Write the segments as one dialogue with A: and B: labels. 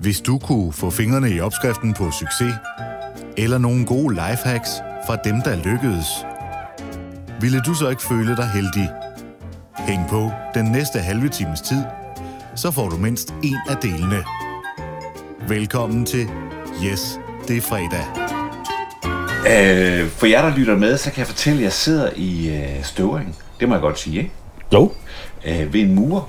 A: Hvis du kunne få fingrene i opskriften på succes, eller nogle gode lifehacks fra dem, der lykkedes, ville du så ikke føle dig heldig? Hæng på den næste halve times tid, så får du mindst en af delene. Velkommen til Yes, det er fredag.
B: Øh, for jer, der lytter med, så kan jeg fortælle, at jeg sidder i øh, Støvring. Det må jeg godt sige, ikke?
C: Jo.
B: Øh, ved en mur,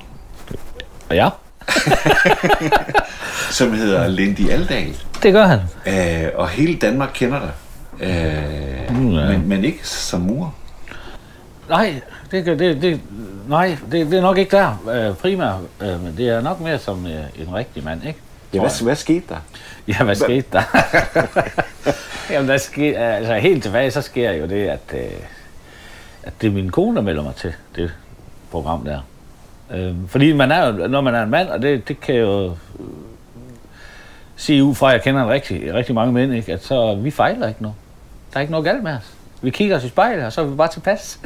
C: Ja,
B: som hedder Lindy Aldal.
C: det gør han.
B: Øh, og hele Danmark kender dig. Øh,
C: Mm, ja.
B: men, men ikke som mur.
C: Nej, det, det, det, nej, det, det er nok ikke der øh, primært, øh, men det er nok mere som øh, en rigtig mand, ikke?
B: Ja, hvad, hvad skete der?
C: Ja, hvad skete der? Jamen, der sker, altså helt tilbage, så sker jo det, at, øh, at det er min kone, der melder mig til det program der. Øh, fordi man er jo, når man er en mand, og det, det kan jo sige ud fra, at jeg kender en rigtig, rigtig mange mænd, ikke? at så vi fejler ikke noget. Der er ikke noget galt med os. Vi kigger os i spejlet, og så er vi bare tilpas.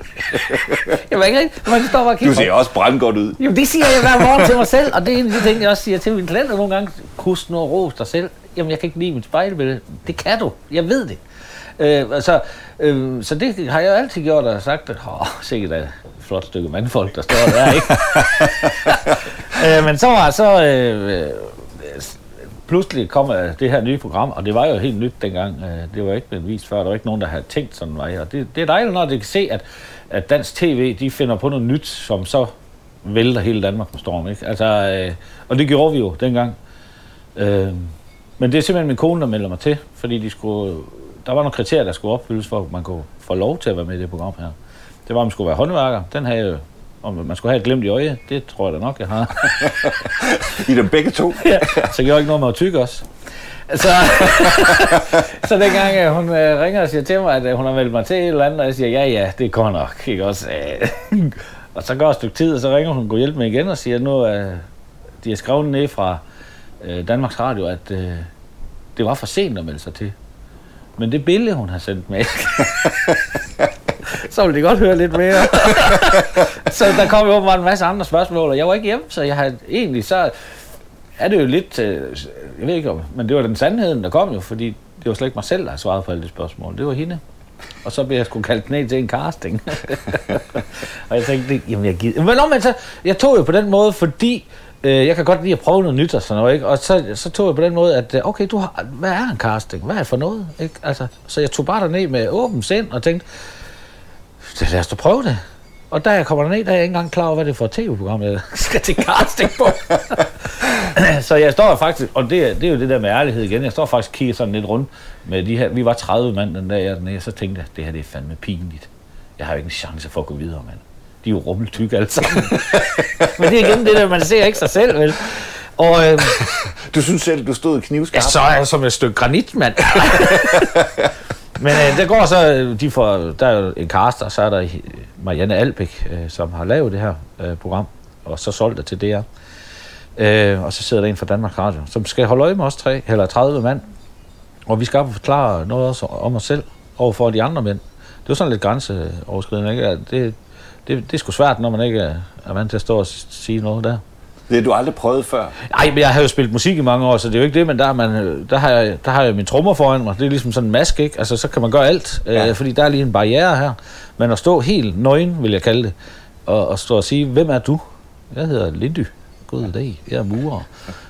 C: jeg var ikke rigtig, man står bare og kigger
B: Du ser også brandgodt ud.
C: Jo, det siger jeg hver morgen til mig selv, og det er en af de ting, jeg også siger til mine klienter nogle gange. Kus nu og ros dig selv. Jamen, jeg kan ikke lide mit spejlbillede. Det kan du. Jeg ved det. Øh, altså, øh, så det har jeg jo altid gjort og sagt, at åh, sikkert er et flot stykke mandfolk, der står der, ikke? øh, men så var så... Øh, pludselig kom øh, det her nye program, og det var jo helt nyt dengang. Øh, det var ikke blevet vist før. Der var ikke nogen, der havde tænkt sådan mig. Og det, det er dejligt, når det kan se, at, at dansk tv, de finder på noget nyt, som så vælter hele Danmark på storm. Ikke? Altså, øh, og det gjorde vi jo dengang. Øh, men det er simpelthen min kone, der melder mig til, fordi de skulle, der var nogle kriterier, der skulle opfyldes, for at man kunne få lov til at være med i det program her. Det var, at man skulle være håndværker. Den havde jeg jo- om man skulle have et glimt i øje, det tror jeg da nok, jeg har.
B: I dem begge to.
C: Ja, så gjorde jeg ikke noget med at tykke os. Så, så dengang øh, hun øh, ringer og siger til mig, at øh, hun har meldt mig til et eller andet, og jeg siger, ja ja, det går nok, ikke også? Og så går et stykke tid, og så ringer hun, gå hjælpe mig igen og siger, nu øh, de har skrevet ned fra Danmarks Radio, at det var for sent at melde sig til. Men det billede, hun har sendt med, så ville de godt høre lidt mere. så der kom jo åbenbart en masse andre spørgsmål, og jeg var ikke hjemme, så jeg havde egentlig så er det jo lidt, øh, jeg ved ikke om, men det var den sandheden, der kom jo, fordi det var slet ikke mig selv, der svaret på alle de spørgsmål. Det var hende. Og så blev jeg sgu kaldt ned til en casting. og jeg tænkte, jamen jeg gider. Men, men så, jeg tog jo på den måde, fordi øh, jeg kan godt lide at prøve noget nyt og sådan noget, ikke? Og så, så tog jeg på den måde, at øh, okay, du har, hvad er en casting? Hvad er det for noget? Ikke? Altså, så jeg tog bare derned med åben sind og tænkte, lad os da prøve det. Og da jeg kommer derned, der er jeg ikke engang klar over, hvad det er for et tv-program, jeg skal til casting på. så jeg står faktisk, og det, det er jo det der med ærlighed igen, jeg står faktisk og kigger sådan lidt rundt med de her, vi var 30 mand den dag, jeg dernede, så tænkte jeg, det her det er fandme pinligt. Jeg har jo ikke en chance for at gå videre, mand. De er jo rummeltykke alle sammen. Men det er igen det der, man ser ikke sig selv, vel? Og øh,
B: Du synes selv, du stod
C: ja,
B: knivskarpt.
C: så er jeg som et stykke granit, mand. Men øh, der går så, øh, de får, der er jo en caster, så er der øh, Marianne Albæk, øh, som har lavet det her øh, program, og så solgt det til DR. Øh, og så sidder der en fra Danmarks Radio, som skal holde øje med os tre, eller 30 mand. Og vi skal forklare noget også om os selv over for de andre mænd. Det er jo sådan lidt grænseoverskridende, ikke? Det, det, det er sgu svært, når man ikke er, er vant til at stå og sige noget der.
B: Det har du aldrig prøvet før.
C: Nej, men jeg har jo spillet musik i mange år, så det er jo ikke det, men der, er man, øh, der, har, jeg, der har jeg min trommer foran mig. Det er ligesom sådan en maske, ikke? Altså, så kan man gøre alt, ja. øh, fordi der er lige en barriere her. Men at stå helt nøgen, vil jeg kalde det, og, og stå og sige, hvem er du? Jeg hedder Lindy. God dag, jeg er murer.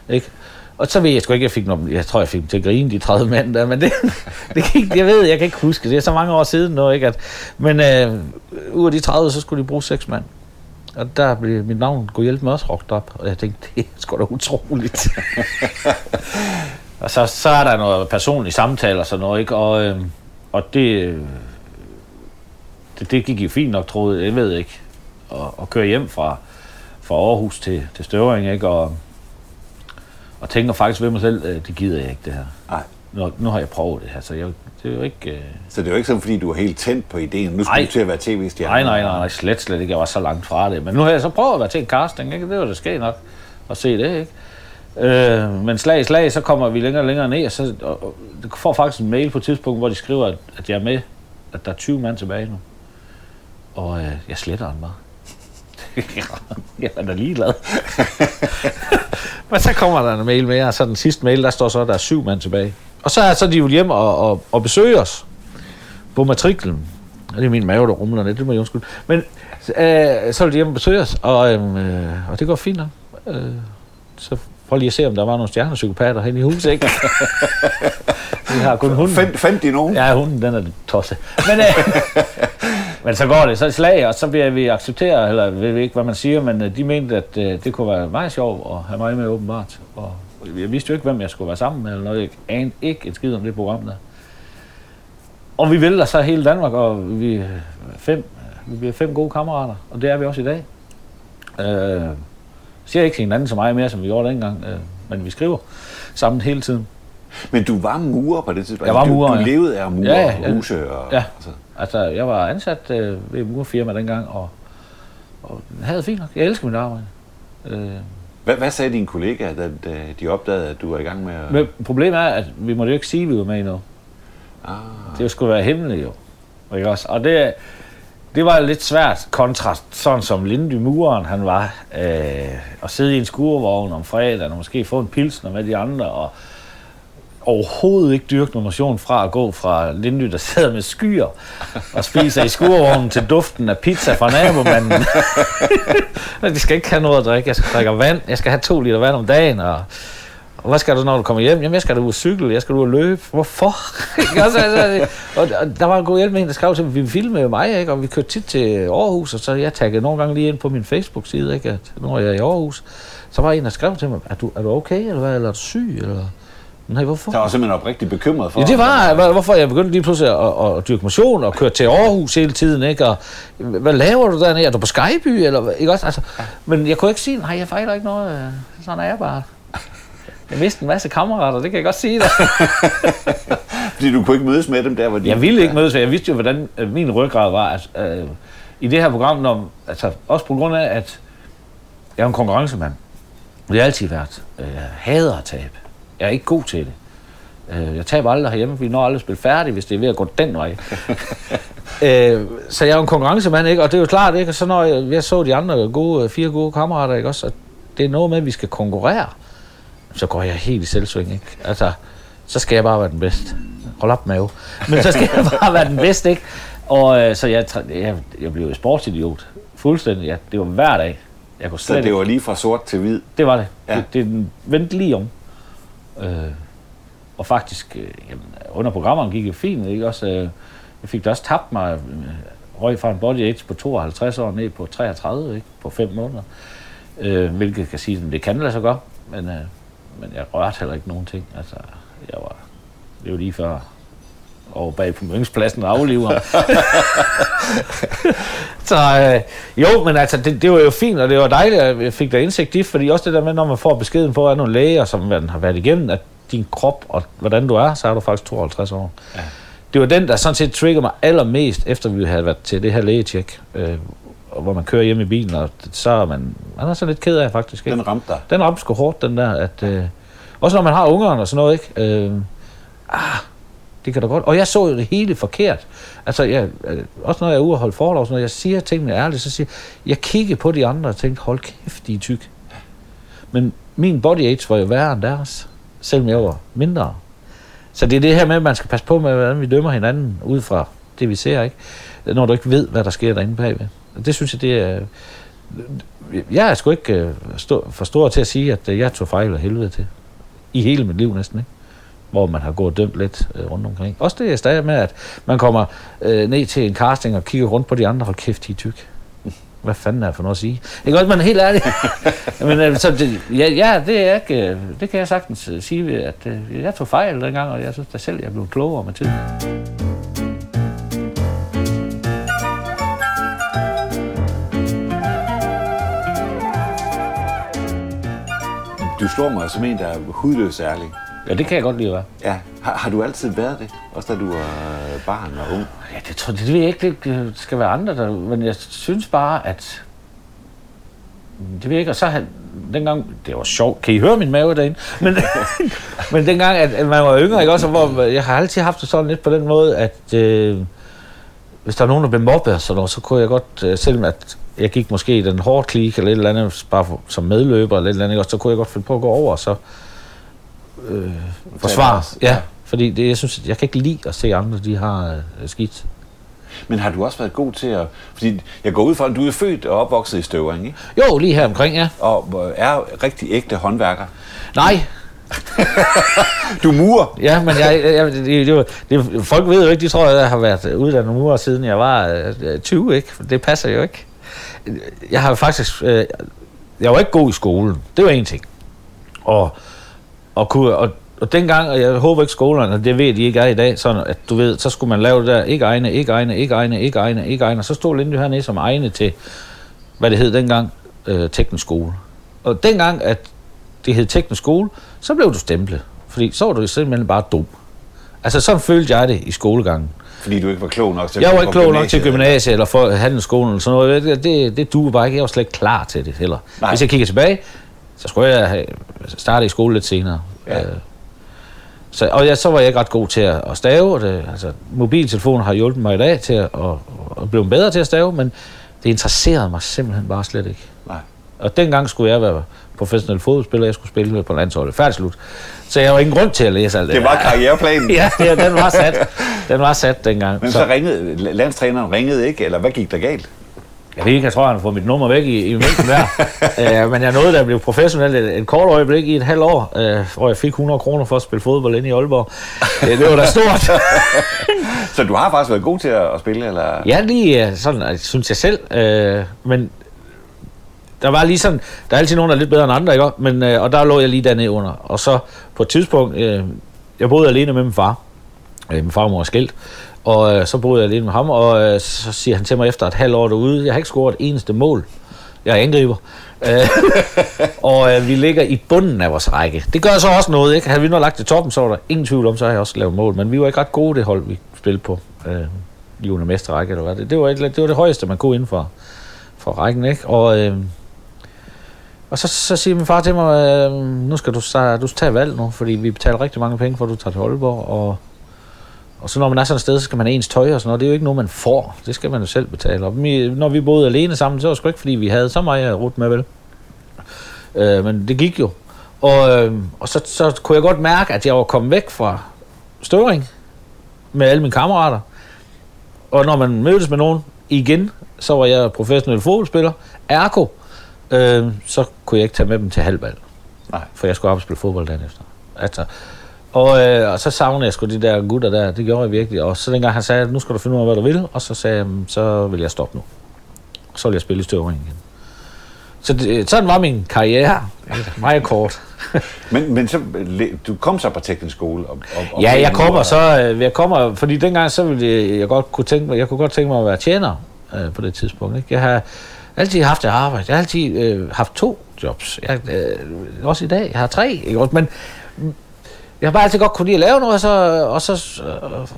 C: ikke? Og så ved jeg sgu ikke, jeg fik noget, jeg tror, jeg fik dem til at grine, de 30 mænd der, men det, det kan ikke, jeg ved, jeg kan ikke huske, det er så mange år siden nu, ikke? At, men øh, ud af de 30, så skulle de bruge seks mand. Og der blev mit navn gå hjælp med også råbt op, og jeg tænkte, det er sgu da utroligt. og så, så er der noget personlig samtale og sådan noget, ikke? Og, øh, og det, øh, det, det gik jo fint nok, troede jeg, jeg ved ikke, at, at køre hjem fra, fra Aarhus til, til Støvring, ikke? Og, og tænker faktisk ved mig selv, øh, det gider jeg ikke, det her.
B: Nej.
C: Nu, nu har jeg prøvet det her, så jeg, det er jo ikke... Øh,
B: Så det er jo ikke sådan, fordi du er helt tændt på ideen. Nu skal
C: Nej.
B: du til at være tv-stjerne.
C: Nej, nej, nej, nej, slet, slet ikke. Jeg var så langt fra det. Men nu har jeg så prøvet at være til en casting, ikke? Det var det ske nok at se det, ikke? Øh, men slag i slag, så kommer vi længere og længere ned, og så og, og, får faktisk en mail på et tidspunkt, hvor de skriver, at, at jeg er med, at der er 20 mand tilbage nu. Og øh, jeg sletter den bare. jeg er da ligeglad. Men så kommer der en mail mere, og så den sidste mail, der står så, at der er syv mand tilbage. Og så er så de jo hjem og, og, og besøger os på matriklen. Og det er min mave, der rumler lidt, det må jeg undskylde. Men øh, så vil de hjem og besøge os, og, øh, og det går fint nok. Øh, så prøv lige at se, om der var nogle stjernepsykopater hen i huset, ikke? Vi har kun hunden.
B: Fandt, fandt de nogen?
C: Ja, hunden, den er tosset. Men, øh, men så går det, så det slag, og så bliver vi accepteret, eller ved ikke, hvad man siger, men øh, de mente, at øh, det kunne være meget sjovt at have mig med åbenbart. Og jeg vidste jo ikke, hvem jeg skulle være sammen med, eller noget. Jeg anede ikke et skid om det program der. Og vi vælter så hele Danmark, og vi er fem, vi bliver fem gode kammerater, og det er vi også i dag. Øh, siger ikke til hinanden så meget mere, som vi gjorde dengang, øh, men vi skriver sammen hele tiden.
B: Men du var murer på det tidspunkt?
C: Jeg var murer,
B: Du, du
C: ja.
B: levede af murer
C: Ja, ja,
B: og huse og...
C: Ja.
B: Altså.
C: Altså, jeg var ansat øh, ved et murfirma dengang, og, og havde det fint nok. Jeg elsker mit arbejde. Øh,
B: Hvad, hvad sagde dine kollegaer, da, da de opdagede, at du var i gang med at...
C: men problemet er, at vi måtte jo ikke sige, at vi var med noget.
B: Ah,
C: Det skulle være hemmeligt jo. Ikke også? Og det, det var lidt svært kontrast, sådan som Lindy Muren han var, øh, at sidde i en skurvogn om fredagen, og måske få en pilsner med de andre, og overhovedet ikke dyrke noget motion fra at gå fra Lindy, der sidder med skyer og spiser i skurvognen til duften af pizza fra nabomanden. de skal ikke have noget at drikke. Jeg skal drikke vand. Jeg skal have to liter vand om dagen, og og hvad skal du, når du kommer hjem? Jamen, jeg skal da ud og cykle, jeg skal ud og løbe. Hvorfor? Altså, og, og, der var en god hjælp med en, der skrev til mig, vi filmede mig, ikke? og vi kørte tit til Aarhus, og så jeg taggede nogle gange lige ind på min Facebook-side, ikke? at nu er jeg i Aarhus. Så var en, der skrev til mig, er du, er du okay, eller hvad? Eller er du syg? Eller? Nej, hvorfor?
B: der var simpelthen oprigtigt bekymret for...
C: Ja, det var, hvor- hvorfor jeg begyndte lige pludselig at, at, at dyrke motion og køre til Aarhus hele tiden, ikke? Og, hvad laver du dernede? Er du på Skyby, eller ikke også? Altså, men jeg kunne ikke sige, nej, jeg fejler ikke noget. øh, Sådan er jeg bare. Jeg mistede en masse kammerater, det kan jeg godt sige dig.
B: Fordi du kunne ikke mødes med dem der, hvor de...
C: Jeg ville ikke mødes, for jeg vidste jo, hvordan øh, min ryggrad var. Altså, øh, I det her program, når, altså, også på grund af, at jeg er en konkurrencemand. Det har altid været. Øh, Jeg hader at tabe. Jeg er ikke god til det. Øh, Jeg taber aldrig herhjemme, for vi når aldrig at spille færdigt, hvis det er ved at gå den vej. øh, så jeg er jo en konkurrencemand, ikke? Og det er jo klart, ikke? Og så når jeg, jeg så de andre gode, fire gode kammerater, ikke? Også, at det er noget med, at vi skal konkurrere. Så går jeg helt i selvsving, ikke? Altså, så skal jeg bare være den bedste. Hold op med Men så skal jeg bare være den bedste, ikke? Og øh, så jeg, jeg, jeg blev jo sportsidiot. Fuldstændig, ja. Det var hver dag. Jeg kunne
B: Så
C: slet
B: det
C: ikke
B: var lige fra sort til hvid.
C: det var det.
B: Ja.
C: Det, det den vendte lige om. Øh, og faktisk, øh, jamen, under programmerne gik det fint, ikke? Også, øh, jeg fik da også tabt mig, øh, røg fra en body age på 52 år ned på 33, ikke? På 5 måneder. Øh, hvilket kan sige, at det kan lade sig gøre, men, øh, men jeg rørte heller ikke nogen ting. Altså, jeg var, det var lige før over bag på møngspladsen og afliver. så øh, jo, men altså, det, det, var jo fint, og det var dejligt, at jeg fik der indsigt i, fordi også det der med, når man får beskeden på af nogle læger, som man har været igennem, at din krop og hvordan du er, så er du faktisk 52 år. Ja. Det var den, der sådan set trigger mig allermest, efter vi havde været til det her lægetjek, øh, og hvor man kører hjem i bilen, og så er man, man er så lidt ked af faktisk. Ikke?
B: Den ramte dig.
C: Den ramte sgu hårdt, den der. At, øh, også når man har ungerne og sådan noget, ikke? Øh, ah, det kan da godt. Og jeg så jo det hele forkert. Altså, jeg, øh, også når jeg er ude og holde forlov, når jeg siger tingene ærligt, så siger jeg, jeg kiggede på de andre og tænkte, hold kæft, de er tyk. Men min body age var jo værre end deres, selvom jeg var mindre. Så det er det her med, at man skal passe på med, hvordan vi dømmer hinanden ud fra det, vi ser, ikke? Når du ikke ved, hvad der sker derinde bagved. Og Det synes jeg, det er... Øh, jeg er sgu ikke øh, stå, for stor til at sige, at jeg tog fejl af helvede til. I hele mit liv næsten, ikke? Hvor man har gået dømt lidt øh, rundt omkring. Også det er stadig med, at man kommer øh, ned til en casting og kigger rundt på de andre. Hold kæft, de er tyk. Hvad fanden er det for noget at sige? Ikke også, man er helt ærlig. Men øh, så det, ja, ja, det er ikke, øh, det kan jeg sagtens øh, sige, at øh, jeg tog fejl dengang, og jeg synes da selv, jeg blev klogere med tiden.
B: Du slår mig som en, der er hudløs ærlig.
C: Ja, det kan jeg godt lide være.
B: Ja. Har, har du altid været det? Også da du var barn og ung?
C: Ja, det, tror, det ved jeg ikke, det øh, skal være andre, der, men jeg synes bare, at det ved jeg ikke, og så han, dengang, det var sjovt, kan I høre min mave derinde? Men, men dengang, at, at man var yngre, ikke også, og hvor jeg har altid haft det sådan lidt på den måde, at øh, hvis der er nogen, der blev mobbet, og sådan noget, så kunne jeg godt, øh, selvom at jeg gik måske i den hårde klik eller et eller andet, bare for, som medløber eller et eller andet, og så kunne jeg godt finde på at gå over og så øh, forsvare.
B: deres,
C: Ja, fordi det, jeg synes, jeg kan ikke lide at se andre, de har øh, skidt.
B: Men har du også været god til at... Fordi jeg går ud fra, at du er født og opvokset i Støvring, ikke?
C: Jo, lige her omkring, ja.
B: Og er rigtig ægte håndværker.
C: Nej,
B: Du er murer.
C: Ja, men jeg, jeg, det, det, det, folk ved jo ikke, de tror, at jeg har været uddannet murer siden jeg var øh, 20, ikke? Det passer jo ikke. Jeg har faktisk... Øh, jeg var ikke god i skolen. Det var en ting. Og, og, kunne, og, og dengang, og jeg håber ikke skolerne, og det ved de ikke er i dag, sådan at du ved, så skulle man lave det der, ikke egne, ikke egne, ikke egne, ikke egne, ikke egne, og så stod Linde hernede som egne til, hvad det hed dengang, øh, teknisk skole. Og dengang, at det hed teknisk skole, så blev du stemplet. Fordi så var du simpelthen bare dum. Altså sådan følte jeg det i skolegangen.
B: Fordi du ikke var klog nok til
C: Jeg var ikke klog nok til
B: gymnasiet.
C: eller for handelsskolen eller sådan noget. Det, det, det duede bare ikke. Jeg var slet ikke klar til det heller.
B: Nej.
C: Hvis jeg kigger tilbage, så skulle jeg have startet i skole lidt senere.
B: Ja.
C: Øh, så, og jeg, så var jeg ikke ret god til at, at stave. Det, altså, mobiltelefonen har hjulpet mig i dag til at, at, at blive bedre til at stave, men det interesserede mig simpelthen bare slet ikke.
B: Nej.
C: Og dengang skulle jeg være professionel fodboldspiller, jeg skulle spille på landsholdet. Færdig slut. Så jeg var ingen grund til at læse alt det.
B: Det var karriereplanen.
C: Ja, det, den var sat. Den var sat dengang.
B: Men så ringede, landstræneren ringede ikke, eller hvad gik der galt?
C: Jeg ved ikke, jeg tror, han har fået mit nummer væk i, i mængden der. uh, men jeg nåede da blive professionel et, et kort øjeblik i et halvt år, uh, hvor jeg fik 100 kroner for at spille fodbold inde i Aalborg. Uh, det var da stort.
B: Så du har faktisk været god til at at spille, eller?
C: ja, lige uh, sådan, uh, synes jeg selv. Uh, men der var lige sådan, der er altid nogen, der er lidt bedre end andre, ikke? Men, uh, og der lå jeg lige dernede under. Og så på et tidspunkt, uh, jeg boede alene med min far. Øh, min farmor er skilt. Og øh, så boede jeg alene med ham, og øh, så siger han til mig efter et halvt år derude, jeg har ikke scoret et eneste mål. Jeg er angriber. Øh, og øh, vi ligger i bunden af vores række. Det gør så også noget, ikke? Havde vi nu lagt til toppen, så var der ingen tvivl om, så har jeg også lavet mål. Men vi var ikke ret gode, det hold, vi spillede på. Øh, i under mesterrække, eller hvad det, det var, et, det var det højeste, man kunne inden for, for rækken, ikke? Og, øh, og så, så siger min far til mig, øh, nu skal du, så, du tage valg nu, fordi vi betaler rigtig mange penge, for at du tager til Aalborg, og og så når man er sådan et sted, så skal man have ens tøj og sådan noget. Det er jo ikke noget, man får. Det skal man jo selv betale. Og vi, når vi boede alene sammen, så var det sgu ikke, fordi vi havde så meget at rute med, vel? Øh, men det gik jo. Og, øh, og så, så kunne jeg godt mærke, at jeg var kommet væk fra Støvring med alle mine kammerater. Og når man mødtes med nogen igen, så var jeg professionel fodboldspiller. Ergo, øh, så kunne jeg ikke tage med dem til halvbal.
B: Nej.
C: For jeg skulle op og spille fodbold dagen efter. Altså, og, øh, og så savnede jeg sgu de der gutter der, det gjorde jeg virkelig. Og så dengang han sagde, nu skal du finde ud af, hvad du vil, og så sagde jeg, "Jamen, så vil jeg stoppe nu. Så vil jeg spille i støvring igen. Så det, sådan var min karriere. Meget kort.
B: Men, men så, du kom så på teknisk skole? Og, og,
C: Ja, jeg kommer
B: og-
C: så, øh, jeg kommer, fordi dengang så ville jeg, jeg godt kunne tænke mig, jeg kunne godt tænke mig at være tjener øh, på det tidspunkt. Ikke? Jeg har altid haft et arbejde. Jeg har altid øh, haft to jobs. Jeg, øh, også i dag. Jeg har tre. Ikke? også? Men mm, jeg har bare altid godt kunne lide at lave noget, og så, og så,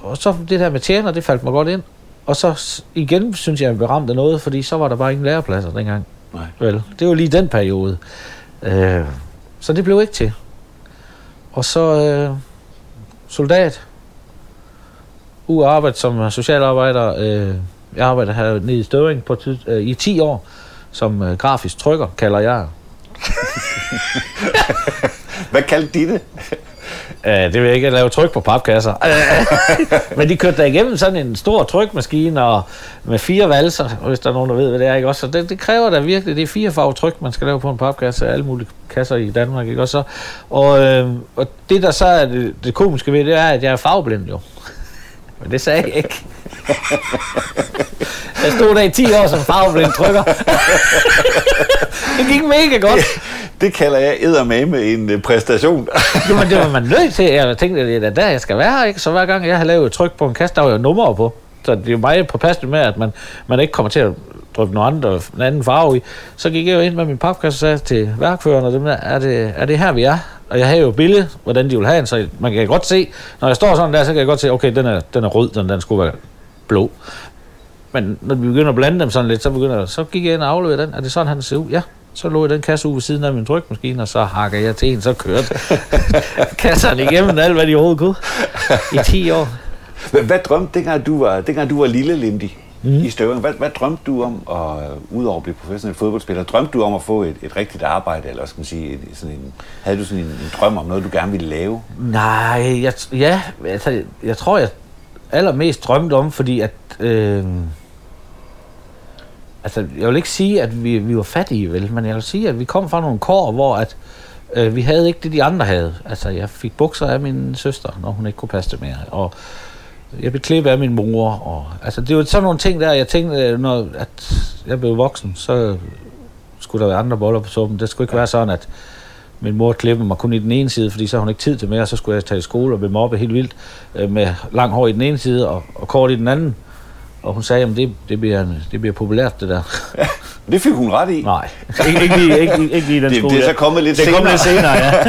C: og så det der med tjener, det faldt mig godt ind. Og så igen synes jeg, jeg blev ramt af noget, fordi så var der bare ingen lærepladser dengang.
B: Nej.
C: Vel, det var lige den periode. Øh, så det blev ikke til. Og så øh, soldat. Ude at arbejde som socialarbejder. Øh, jeg arbejder her nede i Støvring på øh, i 10 år som øh, grafisk trykker, kalder jeg.
B: Hvad kaldte de det?
C: Øh, det vil jeg ikke lave tryk på papkasser. Men de kørte der igennem sådan en stor trykmaskine og med fire valser, hvis der er nogen, der ved, hvad det er. Ikke? Også, så det, det kræver da virkelig, det er fire farve tryk, man skal lave på en papkasse, alle mulige kasser i Danmark. Ikke? Også, så, og, øh, og det, der så er det, det komiske ved det, er, at jeg er farveblind jo. Men det sagde jeg ikke. Jeg stod der i 10 år som farveblind trykker. det gik mega godt.
B: Det kalder jeg eddermame en øh, præstation.
C: Jamen, det var man nødt til. Jeg tænkte, at det er der, jeg skal være, ikke? Så hver gang jeg har lavet et tryk på en kasse, der var jo nummer på. Så det er jo meget påpasseligt med, at man, man ikke kommer til at dryppe noget andet, en anden farve i. Så gik jeg jo ind med min papkasse og sagde til værkføreren, og dem der, er det, er det her, vi er? Og jeg havde jo et billede, hvordan de ville have en, så man kan godt se, når jeg står sådan der, så kan jeg godt se, okay, den er, den er rød, den, den skulle være blå. Men når vi begynder at blande dem sådan lidt, så, begynder, så gik jeg ind og afleverede den. Er det sådan, han ser ud? Ja. Så lå jeg den kasse ude ved siden af min trykmaskine, og så hakker jeg til en, så kørte kasserne igennem alt, hvad de overhovedet kunne. I 10 år.
B: Hvad, hvad drømte dengang du var, dengang du var lille, Lindy? mm. i Støvring. Hvad, hvad drømte du om, og udover at blive professionel fodboldspiller, drømte du om at få et, et rigtigt arbejde, eller skal man sige, et, sådan en, havde du sådan en, en drøm om noget, du gerne ville lave?
C: Nej, jeg, ja, altså, jeg tror, jeg allermest drømte om, fordi at... Øh, altså, jeg vil ikke sige, at vi, vi var fattige, vel, men jeg vil sige, at vi kom fra nogle kår, hvor at, øh, vi havde ikke det, de andre havde. Altså, jeg fik bukser af min søster, når hun ikke kunne passe det mere, og jeg blev klippet af min mor, og altså, det var sådan nogle ting der, jeg tænkte, øh, når at jeg blev voksen, så skulle der være andre boller på suppen. Det skulle ikke være sådan, at min mor klippede mig kun i den ene side, fordi så har hun ikke tid til mere, og så skulle jeg tage i skole og blive mobbet helt vildt øh, med lang hår i den ene side og, og kort i den anden. Og hun sagde, at det, det, bliver, det bliver populært, det der.
B: Ja, det fik hun ret i.
C: Nej, ikke, ikke, lige, ikke, ikke lige den
B: det,
C: skole.
B: Det er så kommet lidt
C: det
B: senere.
C: Det lidt senere, ja.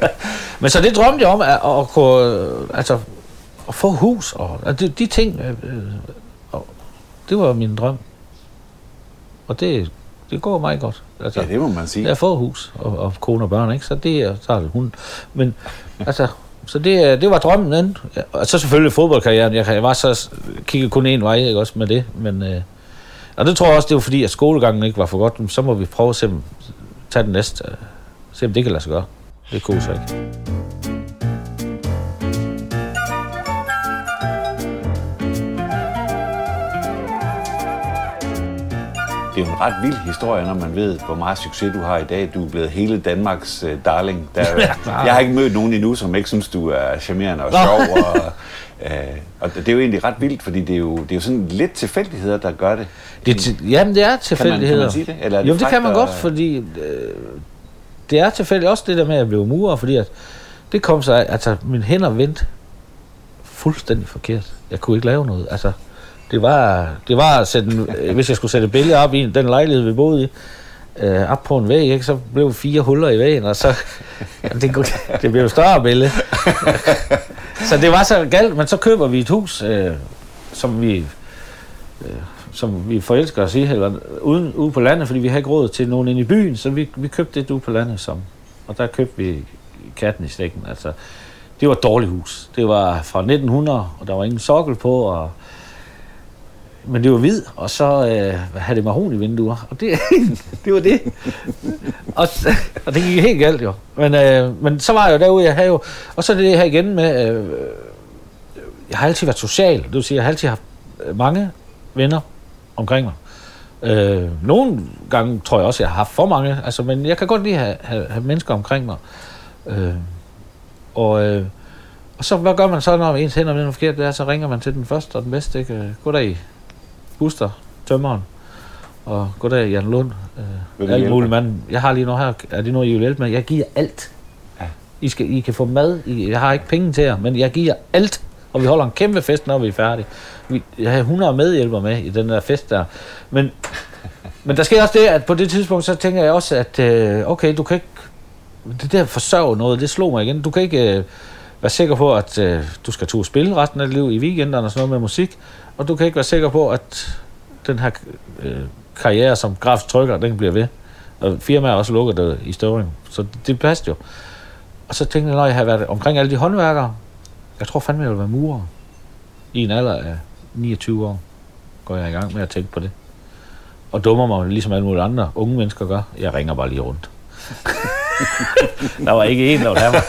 C: Men så det drømte jeg om, at, at, kunne, altså, at få hus, og at de, de ting, øh, øh, og det var min drøm. Og det, det går meget godt. Altså,
B: Ja, det må man sige.
C: Jeg får hus og, og kone og børn, ikke? Så det er, så er det hun. Men altså, så det, øh, det var drømmen den. Og så selvfølgelig fodboldkarrieren. Jeg, jeg var så kiggede kun en vej, ikke også med det. Men, øh, og det tror jeg også, det var fordi, at skolegangen ikke var for godt. Så må vi prøve at se, om, tage den næste. Øh, se om det kan lade sig gøre. Det kunne så ikke.
B: Det er jo en ret vild historie, når man ved, hvor meget succes du har i dag. Du er blevet hele Danmarks uh, darling. Der, jeg har ikke mødt nogen endnu, som ikke synes, du er charmerende og sjov. Og, uh, og det er jo egentlig ret vildt, fordi det er jo, det er jo sådan lidt tilfældigheder, der gør det.
C: Det, er til, jamen, det er tilfældigheder.
B: Kan man sige det? Eller er det
C: jo, det kan man godt, fordi øh, det er tilfældigt også det der med at blive murer, fordi at det kom så, altså mine hænder vendte fuldstændig forkert. Jeg kunne ikke lave noget. Altså, det var, det var at sætte en, hvis jeg skulle sætte et billede op i den lejlighed, vi boede i, øh, op på en væg, ikke, så blev fire huller i væggen, og så, jamen, det, det blev et større billede. så det var så galt, men så køber vi et hus, øh, som vi øh, som vi forelsker os i, eller uden, ude på landet, fordi vi har ikke råd til nogen inde i byen, så vi, vi købte det ude på landet, som, og der købte vi katten i stikken. Altså, det var et dårligt hus. Det var fra 1900, og der var ingen sokkel på, og, men det var hvid, og så øh, havde det marron i vinduer, og det, det var det. og, og det gik helt galt jo. Men, øh, men så var jeg jo derude, jeg havde jo, og så er det her igen med, øh, øh jeg har altid været social, det vil sige, jeg har altid haft øh, mange venner omkring mig. Øh, nogle gange tror jeg også, jeg har haft for mange, altså, men jeg kan godt lide at have, have, have mennesker omkring mig. Øh, og, øh, og så, hvad gør man så, når ens hænder er forkert? Det er, så ringer man til den første og den bedste. Ikke? Øh, goddag, Buster, tømmeren. Og goddag, Jan Lund. Øh, alt muligt, mand. Jeg har lige noget her. Er det noget, I vil hjælpe med? Jeg giver alt.
B: Ja.
C: I, skal, I kan få mad. I, jeg har ikke penge til jer, men jeg giver alt. Og vi holder en kæmpe fest, når vi er færdige. Vi, jeg har 100 medhjælper med i den der fest der. Men, men der sker også det, at på det tidspunkt, så tænker jeg også, at øh, okay, du kan ikke... Det der forsørge noget, det slog mig igen. Du kan ikke øh, være sikker på, at øh, du skal turde spille resten af dit liv i weekenderne og sådan noget med musik. Og du kan ikke være sikker på, at den her øh, karriere som grafisk trykker, den bliver ved. Og firmaer også lukket det i Støvring. Så det, det passede jo. Og så tænkte jeg, når jeg har været omkring alle de håndværkere, jeg tror fandme, jeg vil være murer. I en alder af 29 år går jeg i gang med at tænke på det. Og dummer mig, ligesom alle mulige andre unge mennesker gør. Jeg ringer bare lige rundt. der var ikke en, der have mig.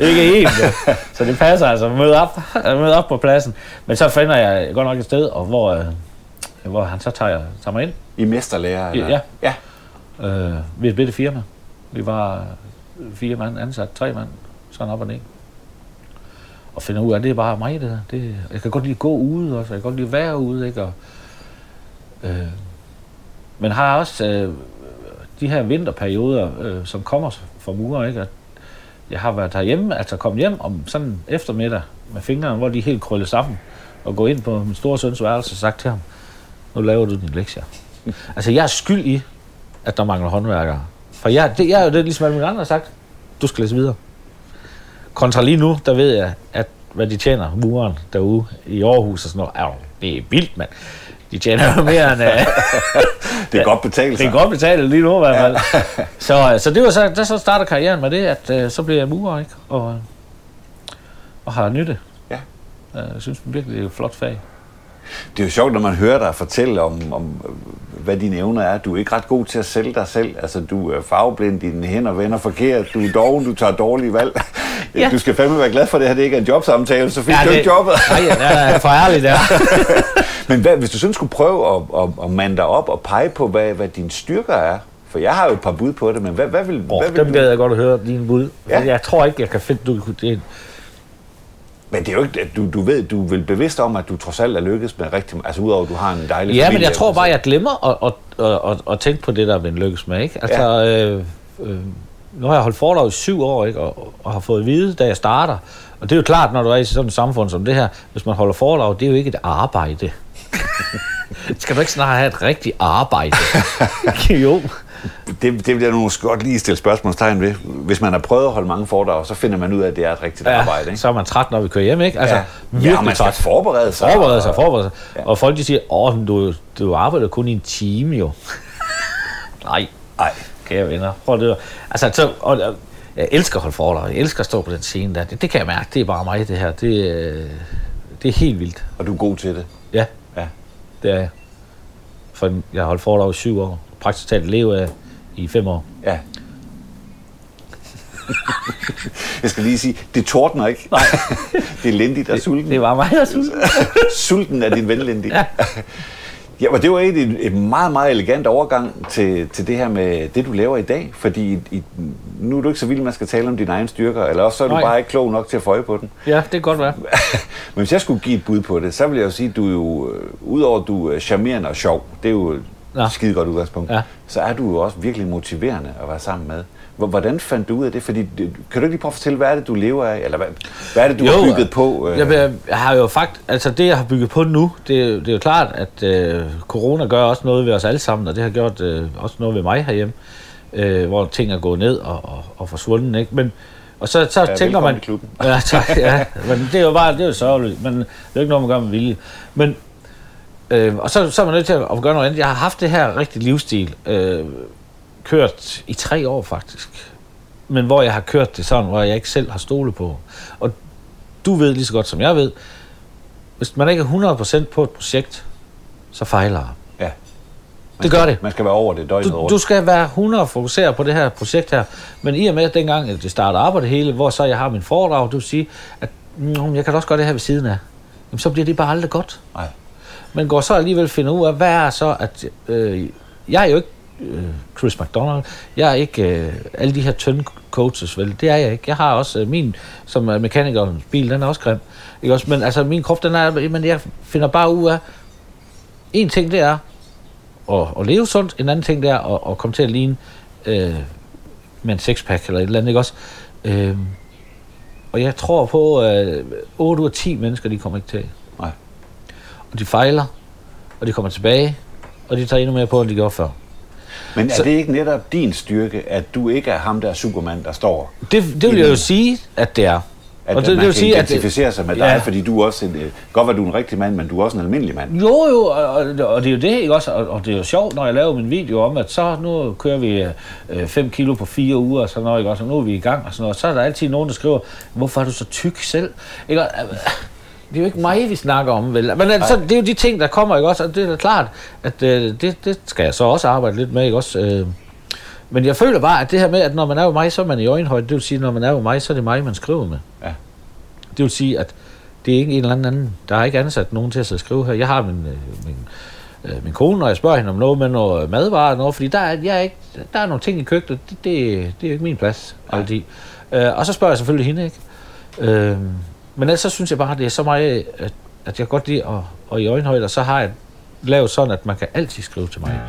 C: ikke en. Der. Så det passer altså. Møde op, møde op på pladsen. Men så finder jeg godt nok et sted, og hvor, øh, hvor han så tager, tager mig ind.
B: I mesterlærer? Eller?
C: Ja.
B: ja.
C: Øh, vi er et bitte firma. Vi var fire mand ansat, tre mand, sådan op og ned. Og finder ud af, at det er bare mig, det der. Det, jeg kan godt lide at gå ude også, jeg kan godt lide at være ude, ikke? Og, øh, men har også øh, de her vinterperioder, øh, som kommer fra murer, ikke? At jeg har været herhjemme, altså kommet hjem om sådan en eftermiddag med fingrene, hvor de helt krøllet sammen, og gå ind på min store søns værelse og sagt til ham, nu laver du din lektier. altså jeg er skyld i, at der mangler håndværkere. For jeg, det, jeg er jo det, ligesom alle mine andre har sagt, du skal læse videre. Kontra lige nu, der ved jeg, at hvad de tjener, muren derude i Aarhus og sådan noget, er, det er vildt, mand. De tjener jo mere end... Uh,
B: Det er godt betalt
C: det
B: sig.
C: er godt betalt lige nu i hvert fald. så, så det var så, der så starter karrieren med det, at uh, så blev jeg murer, ikke? Og, og har nytte.
B: Ja.
C: Jeg synes virkelig, det er et flot fag.
B: Det er jo sjovt, når man hører dig fortælle om, om hvad dine evner er. Du er ikke ret god til at sælge dig selv. Altså, du er farveblind, dine hænder vender forkert, du er doven, du tager dårlige valg. Ja. Du skal fandme være glad for det her, det ikke er en jobsamtale, så fik ja, du ikke jobbet.
C: Nej, ja, det er for ærligt, ja.
B: Men hvad, hvis du sådan skulle prøve at, at, at mande dig op og pege på, hvad, hvad dine styrker er, for jeg har jo et par bud på det, men hvad, hvad vil,
C: oh,
B: hvad vil
C: dem
B: du...
C: jeg godt at høre, dine bud. Ja. Jeg tror ikke, jeg kan finde... Du, det,
B: men det er jo ikke, at du, du ved, du er vel bevidst om, at du trods alt er lykkedes med rigtig, altså udover at du har en dejlig
C: Ja,
B: familie,
C: men jeg tror bare, jeg glemmer at, at, at, at, at tænke på det, der er lykkes med, ikke? Altså, ja. øh, øh, nu har jeg holdt foredrag i syv år, ikke? Og, og har fået at vide, da jeg starter, og det er jo klart, når du er i sådan et samfund som det her, hvis man holder foredrag, det er jo ikke et arbejde. Skal du ikke snart have et rigtigt arbejde? jo.
B: Det, det vil jeg nu måske godt lige stille spørgsmålstegn ved. Hvis man har prøvet at holde mange foredrag, så finder man ud af, at det er et rigtigt
C: ja,
B: arbejde. Ikke?
C: så er man træt, når vi kører hjem, ikke? Altså,
B: ja. ja, man skal træt. forberede sig.
C: Forberede sig, forberede sig. Ja. Og folk de siger, åh, du, du arbejder kun i en time jo. Nej.
B: Nej.
C: Kære venner. Prøv det. Altså, så, og, jeg elsker at holde foredrag. Jeg elsker at stå på den scene der. Det, det kan jeg mærke. Det er bare mig, det her. Det, øh, det er helt vildt.
B: Og du er god til det?
C: Ja.
B: Ja.
C: Det er jeg. For jeg har holdt foredrag i syv år. Praktisk talt lever af i fem år.
B: Ja. jeg skal lige sige, det tordner ikke.
C: Nej.
B: det er Lindy, er sulten.
C: Det var mig, der er sulten.
B: sulten er din ven, Lindy.
C: Ja.
B: Ja, og det var et, et meget, meget elegant overgang til, til det her med det, du laver i dag. Fordi i, nu er du ikke så vild, man skal tale om dine egne styrker, eller også så er du
C: Nej.
B: bare ikke klog nok til at få øje på den.
C: Ja, det kan godt være.
B: Men hvis jeg skulle give et bud på det, så vil jeg jo sige, at du er jo, øh, udover at du er charmerende og sjov, det er jo
C: Ja.
B: skide godt udgangspunkt,
C: Ja.
B: så er du jo også virkelig motiverende at være sammen med. Hvor- Hvordan fandt du ud af det? Fordi, kan du ikke lige prøve at fortælle, hvad er det, du lever af? Eller hvad, hvad er det, du
C: Jo,
B: har bygget på? øh?
C: Jeg, vil- jeg har jo faktisk, altså det jeg har bygget på nu, det, er- det er jo klart, at øh, corona gør også noget ved os alle sammen, og det har gjort øh, også noget ved mig herhjemme, øh, hvor ting er gået ned og, og, og forsvundet, ikke? Men, og så, så
B: Ja,
C: tænker man...
B: i klubben.
C: Ja, tak, ja. Men det er jo bare, det er jo sørgeligt, men det er jo ikke noget, man gør med vilje. Men, øh, og så, så er man nødt til at gøre noget andet. Jeg har haft det her rigtig livsstil, øh, kørt i tre år faktisk. Men hvor jeg har kørt det sådan, hvor jeg ikke selv har stole på. Og du ved lige så godt som jeg ved, hvis man ikke er 100% på et projekt, så fejler.
B: Ja. Man
C: Det
B: skal,
C: gør det.
B: Man skal være over det døgnet
C: Du,
B: rundt.
C: du skal være 100 fokuseret på det her projekt her. Men i og med, at dengang at det starter op og det hele, hvor så jeg har min foredrag, du vil sige, at mm, jeg kan da også gøre det her ved siden af. Jamen, så bliver det bare aldrig godt.
B: Nej.
C: Men går så alligevel finder ud af, hvad er så, at øh, jeg er jo ikke øh, Chris McDonald, jeg er ikke øh, alle de her tynde coaches, vel, det er jeg ikke. Jeg har også øh, min, som er mekanikerens bil, den er også grim. Ikke også? Men altså, min krop, den er, men jeg finder bare ud af, en ting det er at, at leve sundt, en anden ting det er at, at komme til at ligne øh, med en sexpack eller et eller andet, ikke også? Øh, og jeg tror på, at øh, 8 ud af 10 mennesker, de kommer ikke til. Og de fejler, og de kommer tilbage, og de tager endnu mere på, end de gjorde før.
B: Men er
C: Så-
B: det ikke netop din styrke, at du ikke er ham der Superman, der står?
C: Det, det vil jeg jo sige, at det er.
B: At,
C: og
B: at
C: det,
B: man
C: det vil sige, at
B: identificere sig med dig,
C: Ja.
B: fordi du er også en, øh, godt være, du er en rigtig mand, men du er også en almindelig mand.
C: Jo, jo, og, og, det er jo det, ikke også? Og, og det er jo sjovt, når jeg laver min video om, at så nu kører vi 5 kilo på fire uger, og sådan noget, ikke også? Og nu er vi i gang, og sådan noget. Så er der altid nogen, der skriver, hvorfor er du så tyk selv? Ikke? Og, Det er jo ikke mig, vi snakker om, vel? Men altså, det er jo de ting, der kommer, ikke også? Og det er da klart, at øh, det, det skal jeg så også arbejde lidt med, ikke også? Øh, men jeg føler bare, at det her med, at når man er jo mig, så er man i øjenhøjde. Det vil sige, at når man er jo mig, så er det mig, man skriver med.
B: Ja.
C: Det vil sige, at det er ikke en eller anden. Der er ikke ansat nogen til at sidde og skrive her. Jeg har min, øh, min, øh, min kone, når jeg spørger hende om noget med noget madvarer og noget, fordi der er, jeg er ikke, der er nogle ting i køkkenet, det, det, det er jo ikke min plads
B: Nej.
C: altid. Øh, og så spørger jeg selvfølgelig hende, ikke? Øh, men ellers så synes jeg bare, at det er så meget, at, at jeg godt lide at, og i øjenhøjde, og så har jeg lavet sådan, at man kan altid skrive til mig.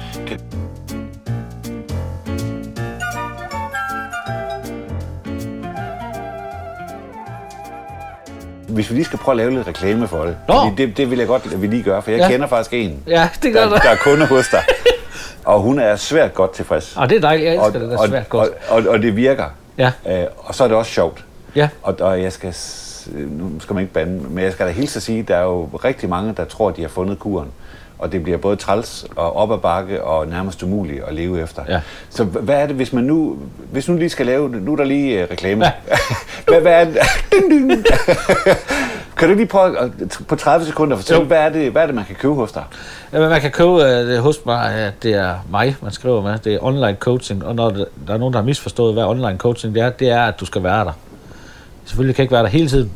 B: Hvis vi lige skal prøve at lave lidt reklame for det,
C: Nå.
B: fordi det, det vil jeg godt, at vi lige gør, for jeg
C: Ja.
B: kender faktisk en,
C: Ja, det gør
B: der,
C: det.
B: der er kunde hos dig, og hun er svært godt tilfreds.
C: Og det er dejligt, jeg elsker
B: og,
C: det, der
B: og,
C: er svært
B: og,
C: godt.
B: og, og det virker.
C: Ja,
B: Øh, og så er det også sjovt.
C: ja.
B: Og, og jeg skal, nu skal man ikke bande, men jeg skal da hilse at sige, der er jo rigtig mange, der tror, de har fundet kuren. Og det bliver både træls og op ad bakke og nærmest umuligt at leve efter.
C: Ja.
B: Så hvad er det, hvis man nu, hvis nu lige skal lave, nu er der lige uh, reklame. hvad, hvad er det? Kan du lige prøve at, på 30 sekunder fortælle,
C: Jo.
B: hvad er, det, hvad er det, man kan købe hos dig?
C: Jamen, man kan købe øh, det hos mig, at det er mig, man skriver med. Det er online coaching, og når der er nogen, der har misforstået, hvad online coaching det er, det er, at du skal være der. Selvfølgelig kan jeg ikke være der hele tiden,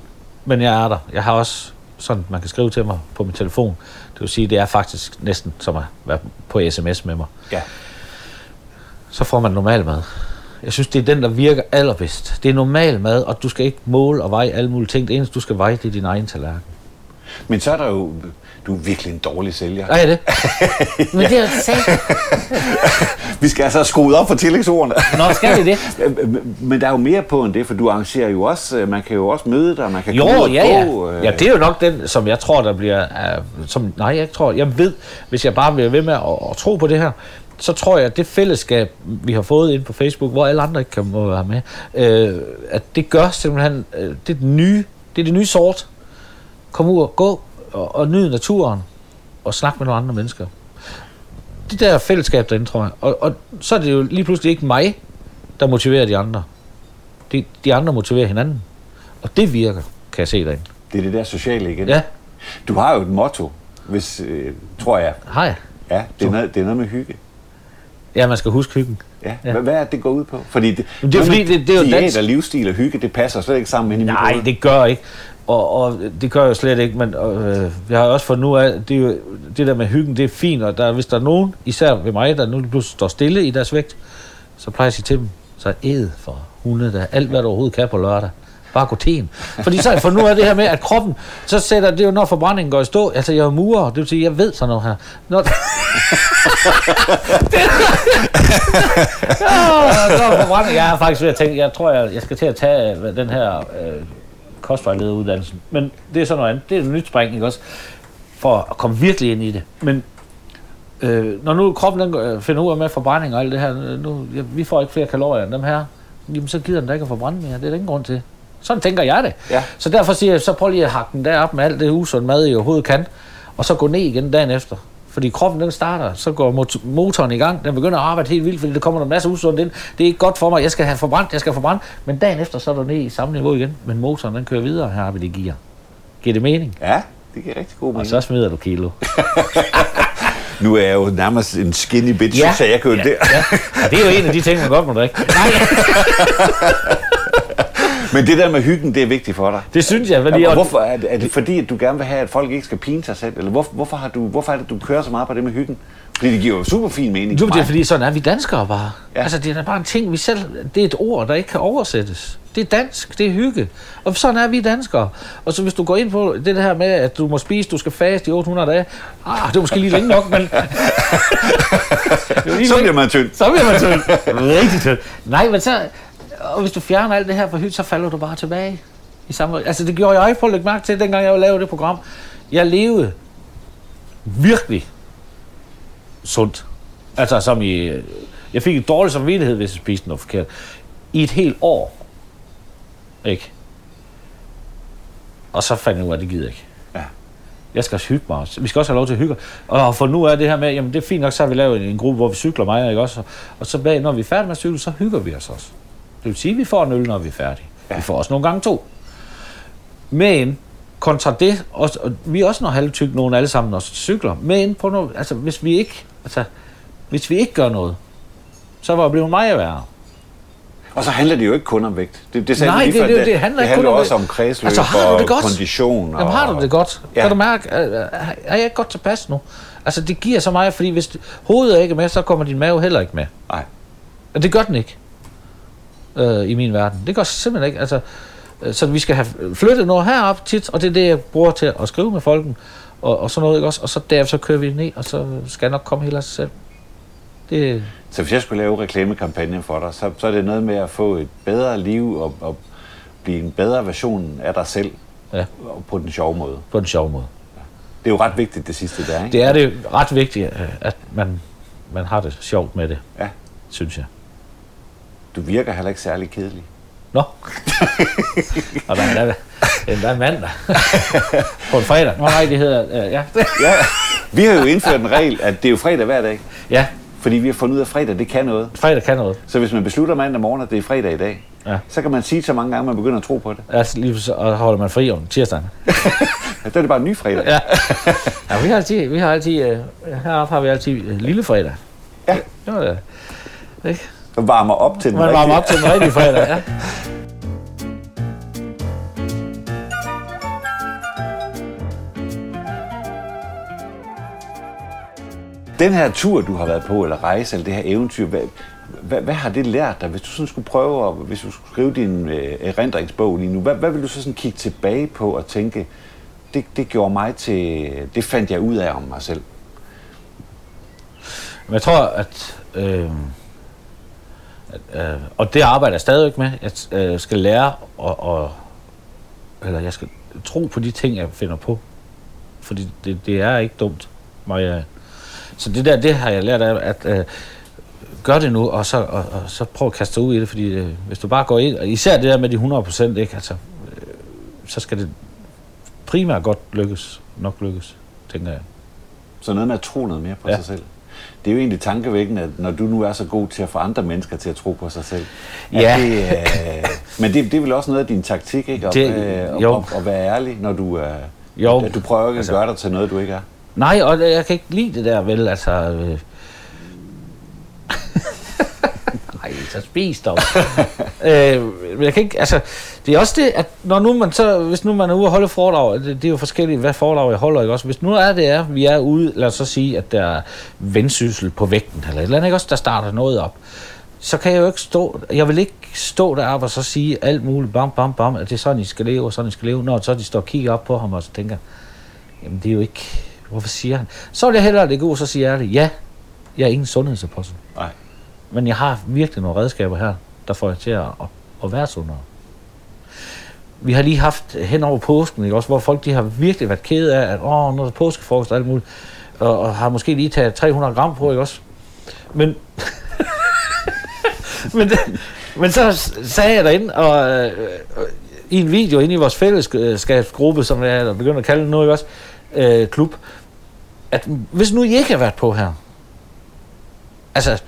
C: men jeg er der. Jeg har også sådan, man kan skrive til mig på min telefon. Det vil sige, det er faktisk næsten som at være på sms med mig.
B: Ja.
C: Så får man normal mad. Jeg synes, det er den, der virker allerbedst. Det er normal mad, og du skal ikke måle og veje alle mulige ting. Det eneste, du skal veje, det er din egen tallerken.
B: Men så er der jo, du er virkelig en dårlig sælger.
C: Er jeg det? Men det er jo.
B: Vi skal altså have skruet op for tillægsordene.
C: Nå, skal vi det?
B: Men der er jo mere på end det, for du arrangerer jo også, øh, man kan jo også møde dig, man kan
C: Jo,
B: komme
C: ja, ja.
B: gå. øh,
C: Ja, det er jo nok den, som jeg tror, der bliver... Uh, som, nej, jeg tror, jeg ved, hvis jeg bare bliver ved med at, at tro på det her, så tror jeg, at det fællesskab, vi har fået ind på Facebook, hvor alle andre ikke kan må være med, øh, at det gør simpelthen, øh, det er det nye, det er det nye sort. Kom ud og gå og, og nyde naturen og snakke med nogle andre mennesker. Det der fællesskab derinde, tror jeg. Og, og så er det jo lige pludselig ikke mig, der motiverer de andre. De, de andre motiverer hinanden. Og det virker, kan jeg se derinde.
B: Det er det der sociale igen.
C: Ja,
B: Du har jo et motto, hvis, øh, tror jeg.
C: hej.
B: Ja, det er, noget, det er noget med hygge.
C: Ja, man skal huske hyggen.
B: Ja.
C: Ja.
B: Hvad er det, det går ud på? Fordi det,
C: Men det er fordi,
B: med
C: det- det er jo
B: diæt
C: dansk.
B: og livsstil og hygge, det passer slet ikke sammen ind i mit
C: Nej,
B: hoved.
C: det gør ikke. Og, og det gør jeg slet ikke, men øh, jeg har også fundet nu af, det, er jo, det der med hyggen, det er fint, og der, hvis der er nogen, især ved mig, der nu pludselig står stille i deres vægt, så plejer jeg at sige til dem, så æd for hunde der, alt hvad du overhovedet kan på lørdag. Bare gå til en. Fordi så for nu er det her med, at kroppen, så sætter det er jo, når forbrændingen går i stå. Altså, jeg er murer, det vil sige, jeg ved sådan noget her. Når, Ja, når forbrænding. Jeg er faktisk ved at tænke, jeg tror, jeg, jeg skal til at tage øh, den her øh, kostvejlederuddannelsen. Men det er sådan noget andet. Det er et nyt spring, ikke også? For at komme virkelig ind i det. Men øh, når nu kroppen den, øh, finder ud af med forbrænding og alt det her, øh, nu, ja, vi får ikke flere kalorier end dem her, jamen så gider den da ikke at forbrænde mere. Det er der ingen grund til. Sådan tænker jeg det.
B: Ja.
C: Så derfor siger jeg, så prøv lige at hakke den derop med alt det usund mad, I overhovedet kan, og så gå ned igen dagen efter. Fordi kroppen den starter, så går mot- motoren i gang, den begynder at arbejde helt vildt, fordi der kommer der masser af usundt ind. Det er ikke godt for mig, jeg skal have forbrændt, jeg skal have forbrændt. Men dagen efter, så er du ned i samme niveau igen. Men motoren den kører videre her ved det gear. Giver det mening?
B: Ja, det giver rigtig god
C: Og
B: mening.
C: så smider du kilo.
B: Nu er jeg jo nærmest en skinny bitch, ja. så jeg kan jo
C: ja,
B: det.
C: ja. Og det er jo en af de ting, man godt må drikke. Nej,
B: Men det der med hyggen, det er vigtigt for dig.
C: det synes jeg. Fordi,
B: Ja, hvorfor er det, er det fordi, at du gerne vil have, at folk ikke skal pine sig selv? Eller hvor, hvorfor, har du, hvorfor er det, du kører så meget på det med hyggen? Fordi det giver jo super fin mening
C: Jo, det er fordi, sådan er vi danskere bare.
B: Ja.
C: Altså, det er bare en ting, vi selv... Det er et ord, der ikke kan oversættes. Det er dansk, det er hygge. Og sådan er vi danskere. Og så hvis du går ind på det her med, at du må spise, du skal faste i 800 dage. Ah, det er måske lige længe nok, men...
B: Så bliver man tynd.
C: så bliver man tynd. Rigtig tynd. Nej, men så... Og hvis du fjerner alt det her fra hygge, så falder du bare tilbage. I samme, altså det gjorde jeg på at lægge mærke til, dengang jeg lavede det program. Jeg levede virkelig sundt. Altså som i... Jeg fik en dårlig samvittighed, hvis jeg spiste noget forkert. I et helt år. Ikke? Og så fandt jeg ud af, at det gider ikke.
B: Ja.
C: Jeg skal også hygge mig også. Vi skal også have lov til at hygge. Og for nu er det her med, jamen det er fint nok, så har vi lavet en, en gruppe, hvor vi cykler mig, ikke også? Og så bag, når vi er færdige med at cykle, så hygger vi os også. Det vil sige, at vi får en øl, når vi er færdige. Ja. Vi får også nogle gange to. Men kontra det, også, og vi er også nogle halvtyk, nogen alle sammen, også cykler. Men på noget, altså, hvis vi ikke, altså, hvis vi ikke gør noget, så var det blevet meget værre.
B: Og så handler det jo ikke kun om vægt. Det, det sagde
C: Nej,
B: lige
C: det-
B: før,
C: det- det handler
B: det
C: ikke kun
B: handler
C: om
B: også
C: vægt.
B: om kredsløb
C: Altså, har du
B: og
C: det godt?
B: kondition.
C: Jamen har du det godt?
B: Ja.
C: Kan du mærke, er- er jeg ikke godt tilpas nu? Altså det giver så meget, fordi hvis hovedet er ikke med, så kommer din mave heller ikke med.
B: Nej.
C: Og det gør den ikke. Øh, I min verden. Det gør simpelthen ikke. Altså, øh, så vi skal have flyttet noget herop tit, og det er det, jeg bruger til at skrive med folken, og, og sådan noget, ikke også? Og så derefter så kører vi ned, og så skal jeg nok komme helt af sig selv. Det,
B: Så hvis jeg skulle lave reklamekampagne for dig, så, så er det noget med at få et bedre liv og, og blive en bedre version af dig selv
C: ja,
B: på den sjove måde.
C: på en sjov måde.
B: Det er jo ret vigtigt, det sidste der, ikke?
C: Det er det ret vigtigt, øh, at man, man har det sjovt med det,
B: Ja.
C: synes jeg.
B: Du virker heller ikke særlig kedelig.
C: Nå. og der er endda en mandag. på en fredag. Nå nej, det hedder... Øh, ja.
B: Ja. Vi har jo indført en regel, at det er jo fredag hver dag.
C: ja,
B: Fordi vi har fundet ud af, at fredag, det kan noget.
C: fredag kan noget.
B: Så hvis man beslutter mandag morgen, at det er fredag i dag,
C: Ja.
B: så kan man sige så mange gange, at man begynder at tro på det.
C: Altså, lige så og holder man fri om tirsdagen.
B: Ja, det er det bare en ny fredag.
C: Ja. ja vi har altid, vi har altid øh, heroppe har vi altid øh, lille fredag.
B: Ja.
C: Det var det. Ikke?
B: Man varmer op til den
C: Man varmer op til den rigtige fredag, ja.
B: Den her tur, du har været på, eller rejse, eller det her eventyr, hvad, hvad, hvad har det lært dig? Hvis du sådan skulle prøve, at, hvis du skulle skrive din øh, erindringsbog lige nu, hvad, hvad vil du så sådan kigge tilbage på og tænke, det, det gjorde mig til, det fandt jeg ud af om mig selv?
C: Jeg tror, at... Øh, at øh, og det arbejder jeg stadigvæk med. Jeg øh, skal lære og, og eller jeg skal tro på de ting, jeg finder på. Fordi det, det er ikke dumt. Maja. Så det der, det har jeg lært af, at øh, gør det nu, og så, og, og så prøv at kaste dig ud i det, fordi øh, hvis du bare går ind, og især det der med de 100 procent, ikke, altså, øh, så skal det primært godt lykkes, nok lykkes, tænker jeg.
B: Så noget med at tro noget mere på
C: Ja.
B: sig selv. Det er jo egentlig tankevækkende, at når du nu er så god til at få andre mennesker til at tro på sig selv.
C: Ja.
B: Det, øh, men det, det er vel også noget af din taktik, ikke? At,
C: Det-
B: øh,
C: jo.
B: at, at, at være ærlig, når du, øh,
C: Jo.
B: at du prøver ikke at
C: Altså-
B: gøre dig til noget, du ikke er.
C: Nej, og jeg kan ikke lide det der, vel, altså... Øh ej, så spis dog. øh, men jeg kan ikke, altså, det er også det, at når nu man så, hvis nu man er ude og holde foredrag, det, det er jo forskelligt, hvad foredrag jeg holder, ikke også? Hvis nu er det er, vi er ude, lad os så sige, at der er vendsyssel på vægten, eller et eller andet, ikke også, der starter noget op, så kan jeg jo ikke stå, jeg vil ikke stå deroppe og så sige alt muligt, bam, bam, bam, at det er sådan, I skal leve, og sådan, I skal leve, når så de står og kigger op på ham og så tænker, Jamen, det er jo ikke... Hvorfor siger han? Så vil jeg hellere det ud, så siger jeg det. Ja, jeg er ingen sundhedsapostel.
B: Nej.
C: Men jeg har virkelig nogle redskaber her, der får jeg til at, at, at være sundere. Vi har lige haft hen over påsken, ikke? Også, hvor folk de har virkelig været kede af, at åh, nu er påskefrokost og alt muligt, og, og har måske lige taget 300 gram på, ikke også? Men, men, men så sagde jeg derinde, og øh, i en video inde i vores fællesskabsgruppe, som jeg er begyndt at kalde den nu, ikke også, øh, klub, at hvis nu I ikke har været på her, altså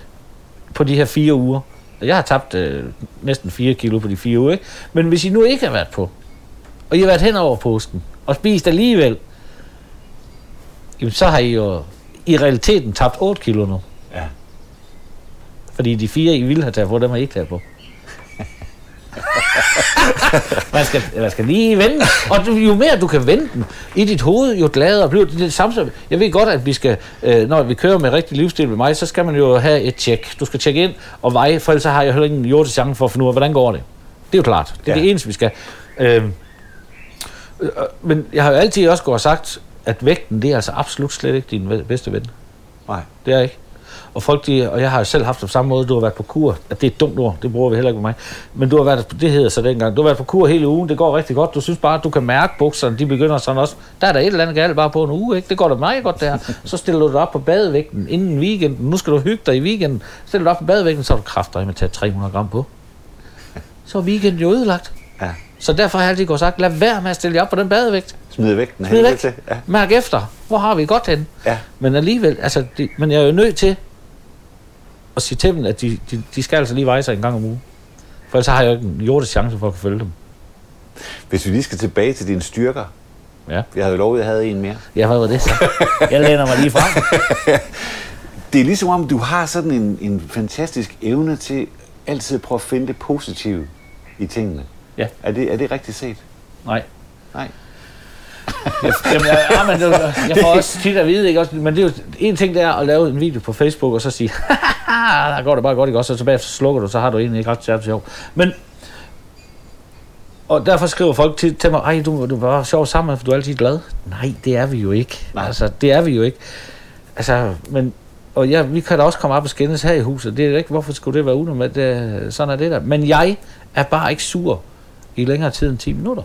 C: på de her fire uger, jeg har tabt øh, næsten 4 kilo på de fire uger, ikke? men hvis I nu ikke har været på, og I har været hen over påsken, og spist alligevel, jamen så har I jo i realiteten tabt 8 kilo nu.
B: Ja.
C: Fordi de fire, I ville have taget på, dem har I ikke taget på. man, skal, man skal lige vende. Og du- jo mere du kan vende den i dit hoved, jo gladere bliver det. samme, Jeg ved godt, at vi skal, øh, når vi kører med rigtig livsstil med mig, så skal man jo have et tjek. Du skal tjekke ind og veje, for ellers har jeg heller ingen jordisk chance for at finde ud af, hvordan går det. Det er jo klart. Det er
B: Ja.
C: det eneste, vi skal. Øh, øh, men jeg har jo altid også gået og sagt, at vægten, det er altså absolut slet ikke din bedste ven.
B: Nej.
C: Det er ikke. Og folk, de, og jeg har jo selv haft det på samme måde, du har været på kur. At det er et dumt ord, det bruger vi heller ikke med mig. Men du har været, det hedder så dengang, du har været på kur hele ugen, det går rigtig godt. Du synes bare, at du kan mærke bukserne, de begynder sådan også. Der er der et eller andet galt bare på en uge, ikke? Det går da meget godt der. Så stiller du dig op på badevægten inden weekenden. Nu skal du hygge dig i weekenden. Stiller du dig op på badevægten, så har du kræfter med at tage 300 gram på. Så er weekenden jo ødelagt.
B: Ja.
C: Så derfor har jeg altid gået sagt, lad være med at stille jer op på den badevægt.
B: Smid vægten
C: Smid væk.
B: til. Ja.
C: Mærk efter. Hvor har vi godt hen?
B: Ja.
C: Men alligevel, altså, de, men jeg er jo nødt til at sige til dem, at de, de, de skal altså lige veje sig en gang om ugen. For ellers så har jeg jo ikke en jordisk chance for at kunne følge dem.
B: Hvis vi lige skal tilbage til dine styrker.
C: Ja.
B: Jeg havde jo lovet, at jeg havde en mere.
C: Ja, hvad var det så? Jeg læner mig lige frem.
B: Det er ligesom om, du har sådan en, en fantastisk evne til altid at prøve at finde det positive i tingene.
C: Ja.
B: Er det, er det rigtigt set?
C: Nej.
B: Nej.
C: Jeg, jamen, jeg, ja, men det, jeg får også tit at vide, ikke? Også, men det er jo, en ting det er at lave en video på Facebook, og så sige, der går det bare godt, ikke også? Og så bagefter slukker du, så har du egentlig ikke ret særligt sjov. Men, og derfor skriver folk til, til mig, ej, du, du var sjov sammen, for du er altid glad. Nej, det er vi jo ikke.
B: Nej.
C: Altså, det er vi jo ikke. Altså, men, og ja, vi kan da også komme op og skændes her i huset. Det er ikke, hvorfor skulle det være unormalt? Sådan er det der. Men jeg er bare ikke sur i længere tid end 10 minutter.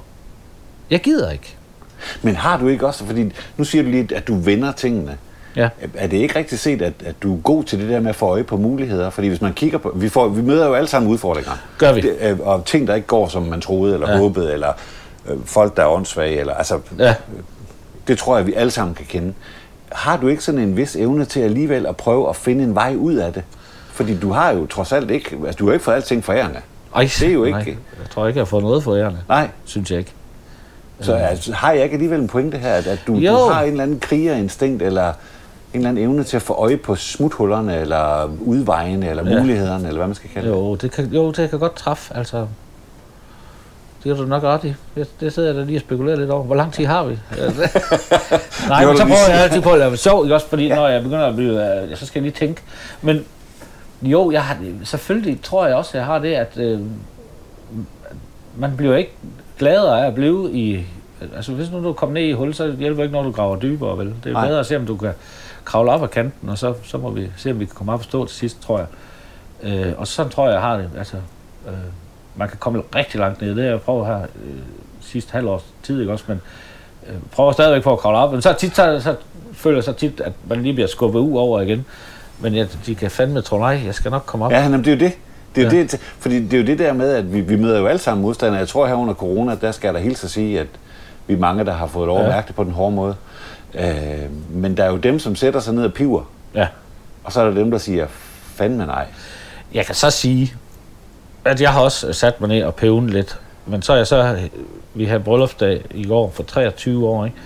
C: Jeg gider ikke.
B: Men har du ikke også, fordi nu siger du lige, at du vender tingene.
C: Ja.
B: Er det ikke rigtigt set, at, at du er god til det der med at få øje på muligheder? Fordi hvis man kigger på... Vi, får, vi møder jo alle sammen udfordringer.
C: Gør vi.
B: Det, øh, og ting, der ikke går, som man troede, eller ja.
C: Ja.
B: håbede, eller øh, folk, der er åndssvage, eller... Altså,
C: Ja.
B: Det tror jeg, vi alle sammen kan kende. Har du ikke sådan en vis evne til alligevel at prøve at finde en vej ud af det? Fordi du har jo trods alt ikke... Altså, du har ikke fået alting forærende.
C: Ej,
B: Det er jo ikke-
C: Nej, jeg tror ikke, jeg har fået noget for ærende.
B: Nej,
C: Synes jeg ikke.
B: så altså, har jeg ikke alligevel en pointe her, at, du, du har en eller anden krigerinstinkt, eller en eller anden evne til at få øje på smuthullerne, eller udvejene, eller
C: Ja.
B: mulighederne, eller hvad man skal kalde det.
C: Jo, det kan, jo, det kan godt træffe, altså. Det har du nok ret i. Det, det sidder jeg da lige og spekulerer lidt over. Hvor lang tid har vi? Nej,
B: Det var
C: men så prøver jeg altid på at lave sjov, ikke også? Fordi ja. når jeg begynder at blive... øh, Så skal jeg lige tænke. Men jo, jeg har, selvfølgelig tror jeg også, jeg har det, at øh, man bliver ikke gladere af at blive i... Altså, hvis nu du kommer ned i hul, så hjælper det ikke, når du graver dybere, vel? Det er
B: Nej.
C: bedre at se, om du kan kravle op ad kanten, og så, så må vi se, om vi kan komme op og stå til sidst, tror jeg. Øh, og sådan tror jeg, jeg har det. Altså, øh, man kan komme rigtig langt ned. Det har jeg prøvet her øh, sidste halvårs tid, ikke også? Men øh, prøver stadigvæk på at kravle op. Men så, tit, så, så føler jeg så tit, at man lige bliver skubbet ud over igen. Men ja, de kan fandme tro, nej, jeg skal nok komme op.
B: Ja, jamen, det er jo det. Det er jo
C: Ja.
B: det, fordi det er jo det der med, at vi, vi møder jo alle sammen modstandere. Jeg tror her under corona, der skal jeg da hilse at sige, at vi er mange, der har fået lov at mærke det på den hårde måde. Øh, men der er jo dem, som sætter sig ned og piver,
C: Ja.
B: og så er der dem, der siger, fandme nej.
C: Jeg kan så sige, at jeg har også sat mig ned og pævnet lidt. Men så er jeg så, vi havde bryllupsdag i går for 23 år, ikke?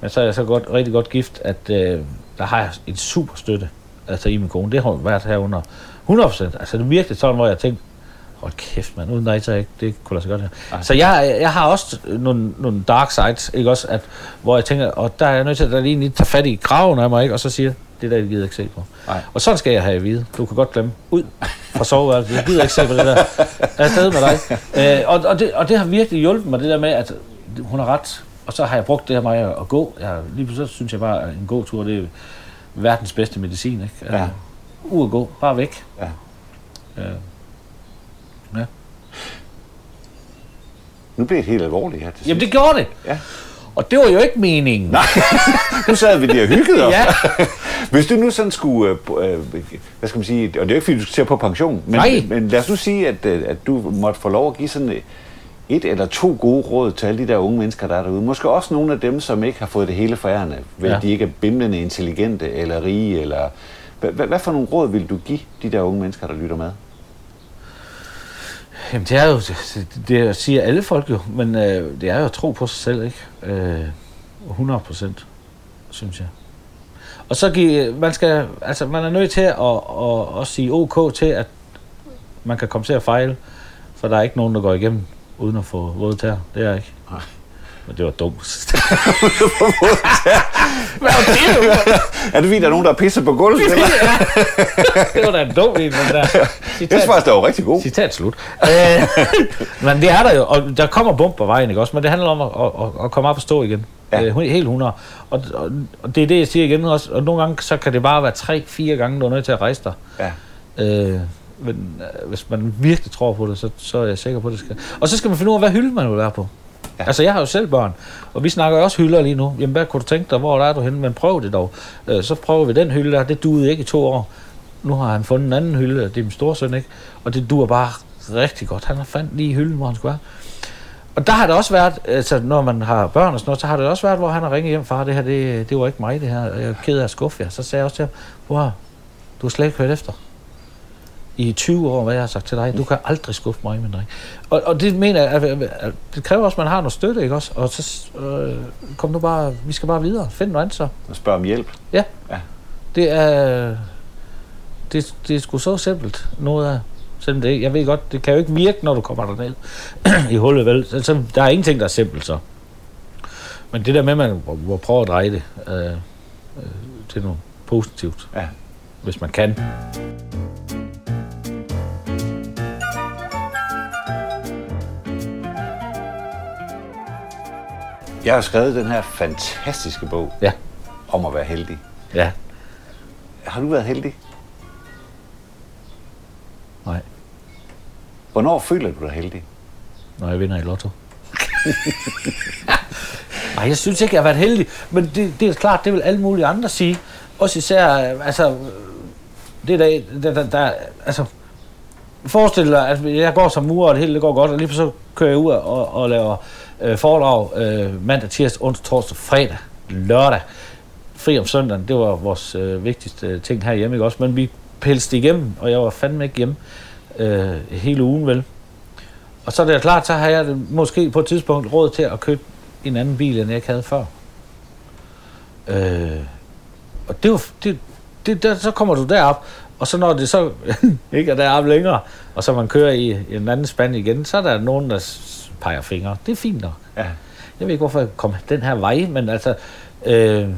C: Men så er jeg så godt, rigtig godt gift, at øh, der har jeg en super støtte, altså i min kone. Det har hun været her under 100%. Altså det er virkelig sådan, hvor jeg tænkte, hold kæft mand, uden dig, så ikke, det kunne lade sig godt her.
B: Ej.
C: Så jeg, jeg har også nogle, nogle dark sides, ikke også, at, hvor jeg tænker, og der er jeg nødt til at lige lige tage fat i kraven af mig, ikke? og så siger, det der, jeg gider ikke se på.
B: Nej.
C: Og sådan skal jeg have at vide. Du kan godt glemme. Ud fra soveværelset. Jeg gider ikke se på det der. Jeg er afsted med dig. Øh, og, og, det, og det har virkelig hjulpet mig, det der med, at hun har ret. Og så har jeg brugt det her med at gå. Jeg, lige pludselig synes jeg bare, at en god tur, det verdens bedste medicin. Ikke?
B: Ja.
C: Uh, ud at gå. Bare væk.
B: Ja.
C: Øh, ja.
B: Nu bliver det helt alvorligt her til
C: Jamen, det gjorde det.
B: Ja.
C: Og det var jo ikke meningen. Nej.
B: Nu sad vi lige og hyggede os.
C: Ja.
B: Hvis du nu sådan skulle, øh, øh, hvad skal man sige, og det er jo ikke fordi, du skal til på pension, men,
C: Nej.
B: men lad os nu sige, at, øh, at du måtte få lov at give sådan et eller to gode råd til alle de der unge mennesker, der er derude. Måske også nogle af dem, som ikke har fået det hele forærende, ved
C: Ja.
B: de ikke er bimlende intelligente eller rige, eller... Hvad, for nogle råd vil du give de der unge mennesker, der lytter med?
C: Jamen, det er jo, det, siger alle folk jo, men øh, det er jo at tro på sig selv, ikke? Øh, 100 procent, synes jeg. Og så give, man skal, altså man er nødt til at, at, at sige ok til, at man kan komme til at fejle, for der er ikke nogen, der går igennem uden at få våde tær. Det er jeg ikke.
B: Nej.
C: Men det var dumt.
B: Er det fordi, der er nogen, der pisser på gulvet?
C: Det var da en dum en, men der.
B: Jeg synes faktisk, det var rigtig god.
C: Citat slut. Øh, men det er der jo, og der kommer bump på vejen, ikke også? Men det handler om at, at, at komme op og stå igen.
B: Ja.
C: Øh, helt 100. Og, og, og, det er det, jeg siger igen også. Og nogle gange, så kan det bare være tre-fire gange, du er nødt til at rejse dig.
B: Ja.
C: Øh, men øh, hvis man virkelig tror på det, så, så er jeg sikker på, at det skal. Og så skal man finde ud af, hvad hylde man vil være på.
B: Ja.
C: Altså, jeg har jo selv børn, og vi snakker jo også hylder lige nu. Jamen, hvad kunne du tænke dig, hvor er du henne? Men prøv det dog. Øh, så prøver vi den hylde der. Det duede ikke i to år. Nu har han fundet en anden hylde, det er min storsøn, ikke? Og det duer bare rigtig godt. Han har fandt lige hylden, hvor han skulle være. Og der har det også været, altså når man har børn og sådan noget, så har det også været, hvor han har ringet hjem, far, det her, det, det var ikke mig, det her. Jeg er ked af at skuffe jer. Så sagde jeg også til ham, du har slet ikke hørt efter. I 20 år, hvad jeg har sagt til dig. Du kan aldrig skuffe mig, min dreng. Og, og det mener jeg, at, at, det kræver også, at man har noget støtte, ikke også? Og så øh, kom nu bare, vi skal bare videre. Find noget andet så.
B: Og spørg om hjælp.
C: Det er, det, det er sgu så simpelt, noget af. Selvom det, jeg ved godt, det kan jo ikke virke, når du kommer derned i hullet, vel? Altså, der er ingenting, der er simpelt så. Men det der med, at man må prøve at dreje det øh, øh, til noget positivt,
B: Ja.
C: hvis man kan.
B: Jeg har skrevet den her fantastiske bog
C: Ja,
B: om at være heldig.
C: ja,
B: Har du været heldig?
C: nej,
B: Hvornår føler du dig heldig?
C: når jeg vinder i lotto. Nej, jeg synes ikke, jeg har været heldig, men det, det er klart, det vil alle mulige andre sige. Også især, øh, altså, øh, det der, der, der, der altså, forestil dig, at jeg går som murer, og det hele det går godt, og lige så kører jeg ud og, og laver øh, foredrag øh, mandag, tirsdag, onsdag, torsdag, fredag, lørdag. Fri om søndagen, det var vores øh, vigtigste ting herhjemme, ikke også? Men vi pelste igennem, og jeg var fandme ikke hjemme øh, hele ugen, vel? Og så er det klart, så har jeg det måske på et tidspunkt råd til at købe en anden bil, end jeg ikke havde før. Øh, og det var, det, det, der, så kommer du derop, og så når det så ikke er deroppe længere, og så man kører i, en anden spand igen, så er der nogen, der peger fingre. Det er fint nok.
B: Ja.
C: Jeg ved ikke, hvorfor jeg kom den her vej, men altså... Øh,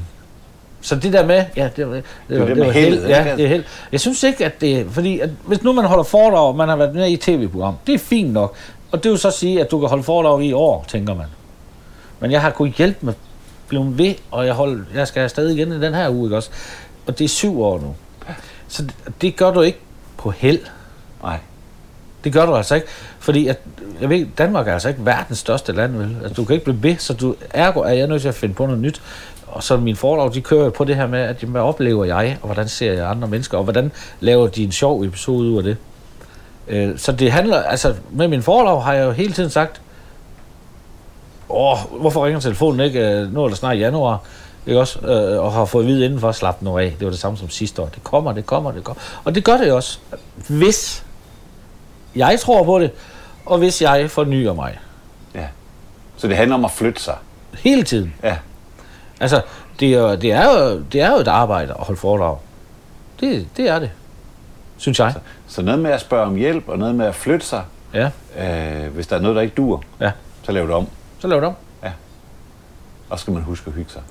C: så det der med... Ja, det, var- det, det,
B: det
C: det,
B: med
C: var held. Ja, det er held. Jeg synes ikke, at det... Fordi at hvis nu man holder foredrag, og man har været med i et tv-program, det er fint nok. Og det vil så sige, at du kan holde foredrag i år, tænker man. Men jeg har kunnet hjælpe med blive ved, og jeg, hold, jeg skal afsted igen i den her uge, ikke også? Og det er syv år nu. Så det, det gør du ikke på held.
B: Nej.
C: Det gør du altså ikke, fordi at, jeg ved, Danmark er altså ikke verdens største land, vel? Altså, du kan ikke blive ved, så du, ergo er jeg nødt til at finde på noget nyt. Og så min foredrag, de kører på det her med, at hvad oplever jeg, og hvordan ser jeg andre mennesker, og hvordan laver de en sjov episode ud af det. Øh, så det handler, altså med min foredrag har jeg jo hele tiden sagt, åh, hvorfor ringer telefonen ikke? Øh, Nu er det snart januar, ikke også? Øh, og har fået at vide indenfor, slap nu af. Det var det samme som sidste år. Det kommer, det kommer, det kommer. Og det gør det også, hvis jeg tror på det, og hvis jeg fornyer mig.
B: Ja. Så det handler om at flytte sig.
C: Hele tiden.
B: Ja.
C: Altså, det er, det er, jo, det er jo et arbejde at holde foredrag. Det, det er det, synes jeg.
B: Så noget med at spørge om hjælp, og noget med at flytte sig.
C: Ja,
B: Øh, hvis der er noget, der ikke dur,
C: ja.
B: så lav det om.
C: Så lav det om.
B: Og så skal man huske at hygge sig.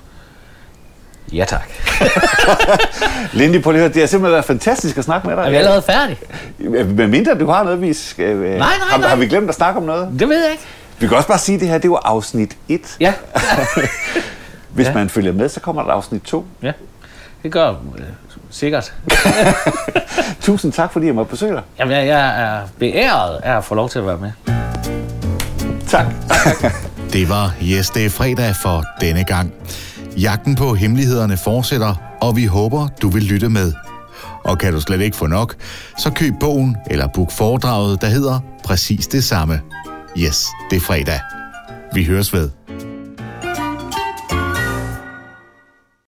C: Ja, tak.
B: Lindy, prøv lige at høre, det har simpelthen været fantastisk at snakke med dig.
C: Er vi allerede færdige?
B: Med mindre du har noget, vi skal... øh,
C: nej,
B: har,
C: nej.
B: har vi glemt at snakke om noget?
C: Det ved jeg ikke.
B: Vi kan også bare sige, at det her det var afsnit 1.
C: Ja,
B: Hvis
C: Ja.
B: man følger med, så kommer der afsnit 2.
C: ja. Det gør øh, sikkert.
B: Tusind tak, fordi jeg måtte besøge dig.
C: Jamen, jeg, er beæret af at få lov til at være med.
B: Tak.
A: Det var Yes, det er fredag for denne gang. Jagten på hemmelighederne fortsætter, og vi håber, du vil lytte med. Og kan du slet ikke få nok, så køb bogen eller book foredraget, der hedder præcis det samme. Yes, det er fredag. Vi høres ved.